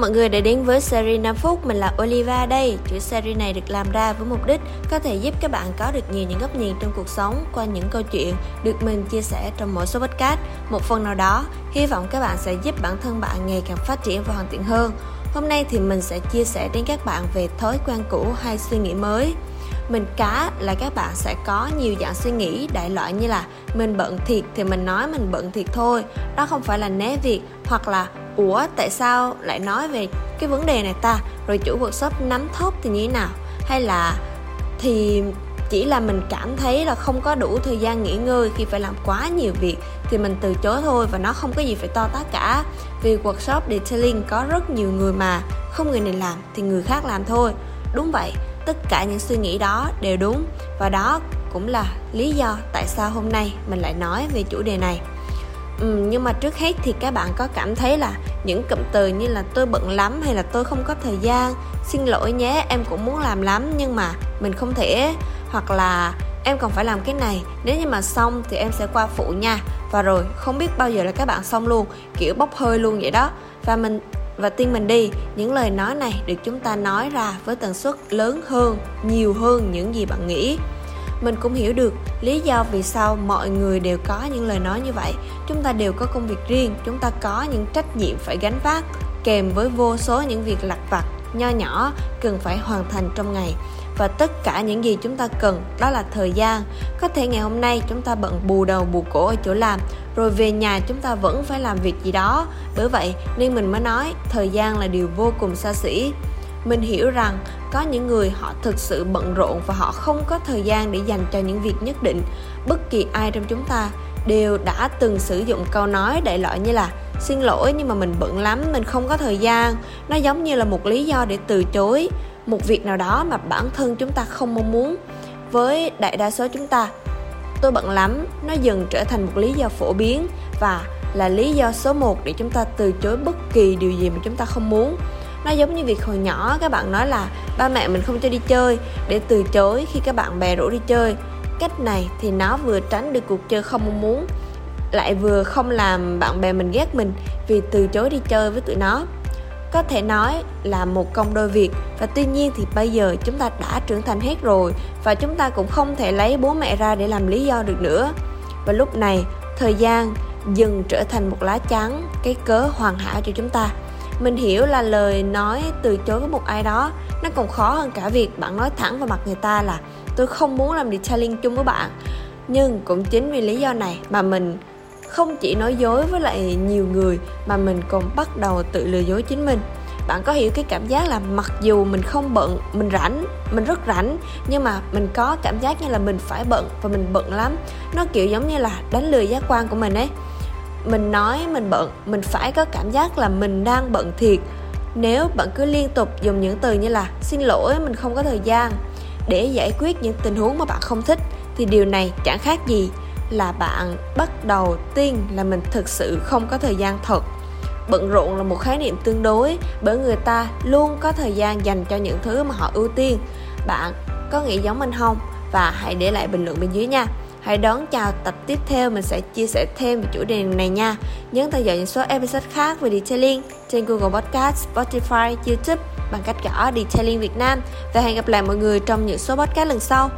người đã đến với series 5 phút, mình là Oliva đây. Chuỗi series này được làm ra với mục đích có thể giúp các bạn có được nhiều những góc nhìn trong cuộc sống qua những câu chuyện được mình chia sẻ trong mỗi số podcast. Một phần nào đó, hy vọng các bạn sẽ giúp bản thân bạn ngày càng phát triển và hoàn thiện hơn. Hôm nay thì mình sẽ chia sẻ đến các bạn về thói quen cũ hay suy nghĩ mới mình cá là các bạn sẽ có nhiều dạng suy nghĩ đại loại như là mình bận thiệt thì mình nói mình bận thiệt thôi đó không phải là né việc hoặc là ủa, tại sao lại nói về cái vấn đề này ta? Rồi chủ workshop nắm thóp thì như thế nào? Hay là thì chỉ là mình cảm thấy là không có đủ thời gian nghỉ ngơi khi phải làm quá nhiều việc thì mình từ chối thôi và nó không có gì phải to tát cả. Vì workshop detailing có rất nhiều người mà, không người này làm thì người khác làm thôi. Đúng vậy, tất cả những suy nghĩ đó đều đúng. Và đó cũng là lý do tại sao hôm nay mình lại nói về chủ đề này ừ, nhưng mà trước hết thì các bạn có cảm thấy là những cụm từ như là tôi bận lắm hay là tôi không có thời gian xin lỗi nhé em cũng muốn làm lắm nhưng mà mình không thể hoặc là em còn phải làm cái này nếu như mà xong thì em sẽ qua phụ nha và rồi không biết bao giờ là các bạn xong luôn kiểu bốc hơi luôn vậy đó. Và mình và tin mình đi những lời nói này được chúng ta nói ra với tần suất lớn hơn nhiều hơn những gì bạn nghĩ mình cũng hiểu được lý do vì sao mọi người đều có những lời nói như vậy. Chúng ta đều có công việc riêng, chúng ta có những trách nhiệm phải gánh vác, kèm với vô số những việc lặt vặt, nho nhỏ cần phải hoàn thành trong ngày. Và tất cả những gì chúng ta cần, đó là thời gian. Có thể ngày hôm nay chúng ta bận bù đầu bù cổ ở chỗ làm, rồi về nhà chúng ta vẫn phải làm việc gì đó. Bởi vậy, nên mình mới nói, thời gian là điều vô cùng xa xỉ mình hiểu rằng có những người họ thực sự bận rộn và họ không có thời gian để dành cho những việc nhất định. Bất kỳ ai trong chúng ta đều đã từng sử dụng câu nói đại loại như là xin lỗi nhưng mà mình bận lắm, mình không có thời gian. Nó giống như là một lý do để từ chối một việc nào đó mà bản thân chúng ta không mong muốn. Với đại đa số chúng ta, tôi bận lắm. Nó dần trở thành một lý do phổ biến và là lý do số 1 để chúng ta từ chối bất kỳ điều gì mà chúng ta không muốn nó giống như việc hồi nhỏ các bạn nói là ba mẹ mình không cho đi chơi, để từ chối khi các bạn bè rủ đi chơi. Cách này thì nó vừa tránh được cuộc chơi không mong muốn, lại vừa không làm bạn bè mình ghét mình vì từ chối đi chơi với tụi nó. Có thể nói là một công đôi việc, và tuy nhiên thì bây giờ chúng ta đã trưởng thành hết rồi, và chúng ta cũng không thể lấy bố mẹ ra để làm lý do được nữa. Và lúc này, thời gian dần trở thành một lá chắn, cái cớ hoàn hảo cho chúng ta mình hiểu là lời nói từ chối với một ai đó, nó còn khó hơn cả việc bạn nói thẳng vào mặt người ta là, tôi không muốn làm detailing chung với bạn. Nhưng cũng chính vì lý do này mà mình không chỉ nói dối với lại nhiều người, mà mình còn bắt đầu tự lừa dối chính mình. Bạn có hiểu cái cảm giác là mặc dù mình không bận, mình rảnh, mình rất rảnh, nhưng mà mình có cảm giác như là mình phải bận và mình bận lắm. Nó kiểu giống như là đánh lừa giác quan của mình ấy mình nói mình bận, mình phải có cảm giác là mình đang bận thiệt. Nếu bạn cứ liên tục dùng những từ như là xin lỗi, mình không có thời gian để giải quyết những tình huống mà bạn không thích, thì điều này chẳng khác gì là bạn bắt đầu tiên là mình thực sự không có thời gian thật. Bận rộn là một khái niệm tương đối bởi người ta luôn có thời gian dành cho những thứ mà họ ưu tiên. Bạn có nghĩ giống mình không? Và hãy để lại bình luận bên dưới nha hãy đón chào tập tiếp theo mình sẽ chia sẻ thêm về chủ đề này nha. Nhấn theo dõi những số episode khác về detailing trên Google Podcast, Spotify, YouTube bằng cách gõ Detailing Việt Nam. Và hẹn gặp lại mọi người trong những số podcast lần sau.